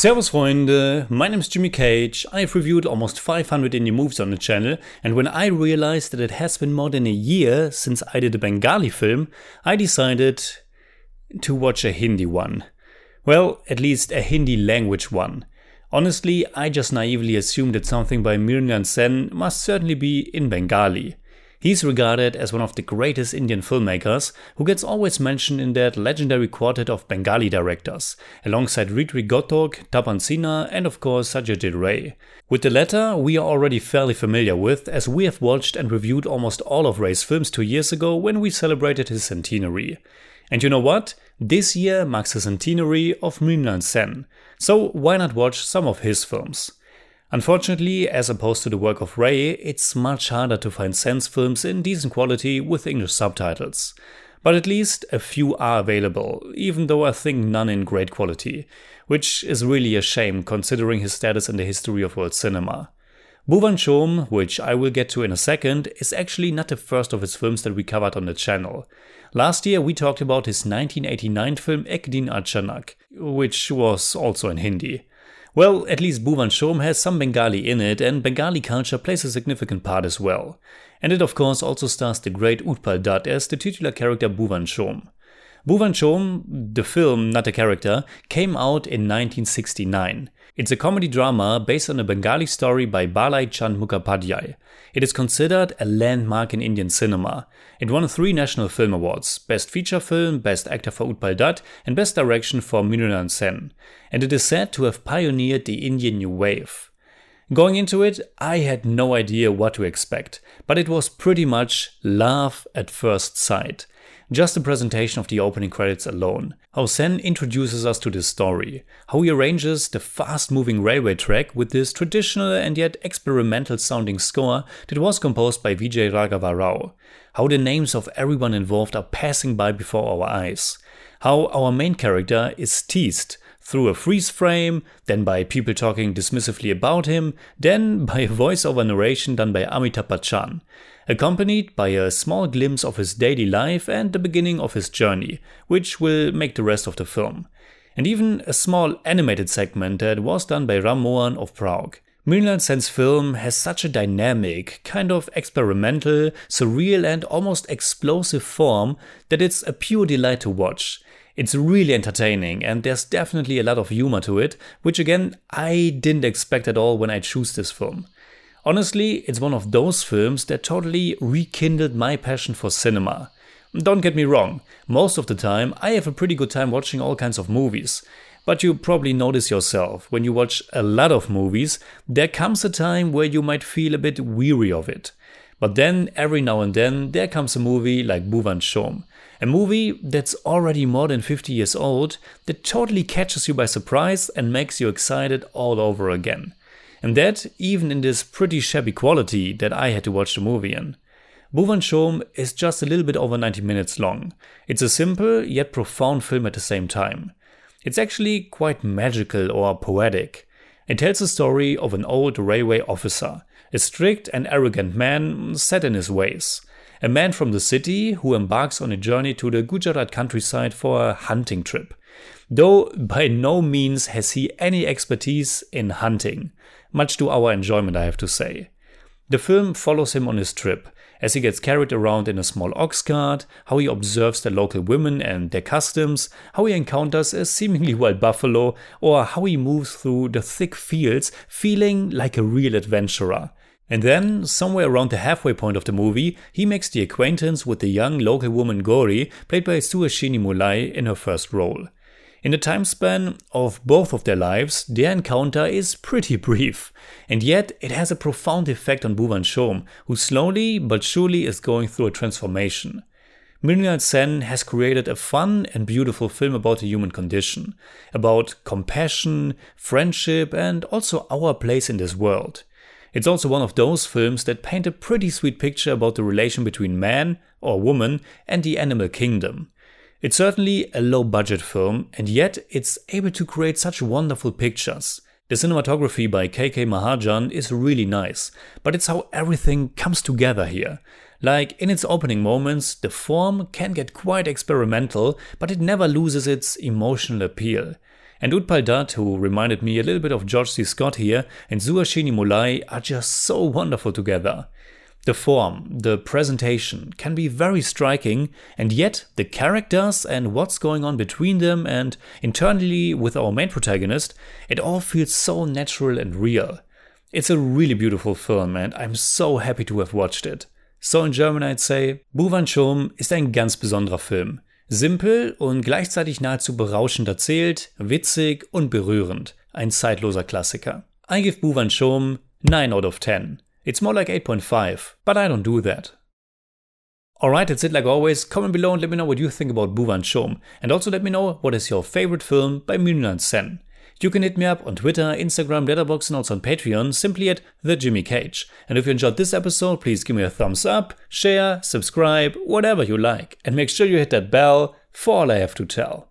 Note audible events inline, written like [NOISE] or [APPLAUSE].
Servus Freunde, my name is Jimmy Cage. I've reviewed almost 500 indie movies on the channel, and when I realized that it has been more than a year since I did a Bengali film, I decided to watch a Hindi one. Well, at least a Hindi language one. Honestly, I just naively assumed that something by Mrinal Sen must certainly be in Bengali. He's regarded as one of the greatest Indian filmmakers, who gets always mentioned in that legendary quartet of Bengali directors, alongside Ritwik Ghatak, Tapan Sinha, and of course Satyajit Ray. With the latter, we are already fairly familiar with, as we have watched and reviewed almost all of Ray's films two years ago when we celebrated his centenary. And you know what? This year marks the centenary of Mrinal Sen, so why not watch some of his films? Unfortunately, as opposed to the work of Ray, it's much harder to find Sen's films in decent quality with English subtitles. But at least a few are available, even though I think none in great quality, which is really a shame considering his status in the history of world cinema. Bhuvan Shome, which I will get to in a second, is actually not the first of his films that we covered on the channel. Last year we talked about his 1989 film Ek Din Achanak, which was also in Hindi. Well, at least Bhuvan Shome has some Bengali in it, and Bengali culture plays a significant part as well. And it of course also stars the great Utpal Dutt as the titular character Bhuvan Shome. Bhuvan Shome, the film, not the character, came out in 1969. It's a comedy drama based on a Bengali story by Balai Chand Mukhopadhyay. It is considered a landmark in Indian cinema. It won three national film awards Best Feature Film, Best Actor for Utpal Dutt, and Best Direction for Mrinal Sen. And it is said to have pioneered the Indian New Wave. Going into it, I had no idea what to expect, but it was pretty much love at first sight. Just the presentation of the opening credits alone. How Sen introduces us to this story. How he arranges the fast moving railway track with this traditional and yet experimental sounding score that was composed by Vijay Raghava Rao. How the names of everyone involved are passing by before our eyes. How our main character is teased through a freeze frame, then by people talking dismissively about him, then [LAUGHS] by a voiceover narration done by Amitabh Bachchan accompanied by a small glimpse of his daily life and the beginning of his journey, which will make the rest of the film. And even a small animated segment that was done by Ram Mohan of Prague. Mrinal Sen's film has such a dynamic, kind of experimental, surreal, and almost explosive form that it's a pure delight to watch. It's really entertaining, and there's definitely a lot of humor to it, which again, I didn't expect at all when I chose this film. Honestly, it's one of those films that totally rekindled my passion for cinema. Don't get me wrong, most of the time I have a pretty good time watching all kinds of movies. But you probably notice yourself, when you watch a lot of movies, there comes a time where you might feel a bit weary of it. But then, every now and then, there comes a movie like Bhuvan Shome. A movie that's already more than 50 years old that totally catches you by surprise and makes you excited all over again. And that even in this pretty shabby quality that I had to watch the movie in. Bhuvan Shome is just a little bit over 90 minutes long. It's a simple yet profound film at the same time. It's actually quite magical or poetic. It tells the story of an old railway officer, a strict and arrogant man set in his ways. A man from the city who embarks on a journey to the Gujarat countryside for a hunting trip. Though by no means has he any expertise in hunting much to our enjoyment, I have to say. The film follows him on his trip, as he gets carried around in a small ox cart, how he observes the local women and their customs, how he encounters a seemingly wild buffalo, or how he moves through the thick fields feeling like a real adventurer. And then, somewhere around the halfway point of the movie, he makes the acquaintance with the young local woman Gori, played by Suhasini Mulay in her first role. In the time span of both of their lives, their encounter is pretty brief, and yet it has a profound effect on Bhuvan Shome, who slowly but surely is going through a transformation. Mrinal Sen has created a fun and beautiful film about the human condition, about compassion, friendship, and also our place in this world. It's also one of those films that paint a pretty sweet picture about the relation between man or woman and the animal kingdom. It's certainly a low budget film, and yet it's able to create such wonderful pictures. The cinematography by KK Mahajan is really nice, but it's how everything comes together here. Like in its opening moments, the form can get quite experimental, but it never loses its emotional appeal. And Utpal Dutt, who reminded me a little bit of George C. Scott here, and Suhasini Mulay are just so wonderful together. The form, the presentation can be very striking, and yet the characters and what's going on between them and internally with our main protagonist, it all feels so natural and real. It's a really beautiful film, and I'm so happy to have watched it. So in German I'd say, Bhuvan Shome ist ein ganz besonderer Film. Simpel und gleichzeitig nahezu berauschend erzählt, witzig und berührend. Ein zeitloser Klassiker. I give Bhuvan Shome 9 out of 10. It's more like 8.5, but I don't do that. Alright, that's it like always. Comment below and let me know what you think about Bhuvan Shome. And also let me know what is your favorite film by Mrinal Sen. You can hit me up on Twitter, Instagram, Letterboxd, and also on Patreon, simply at The Jimmy Cage. And if you enjoyed this episode, please give me a thumbs up, share, subscribe, whatever you like. And make sure you hit that bell for all I have to tell.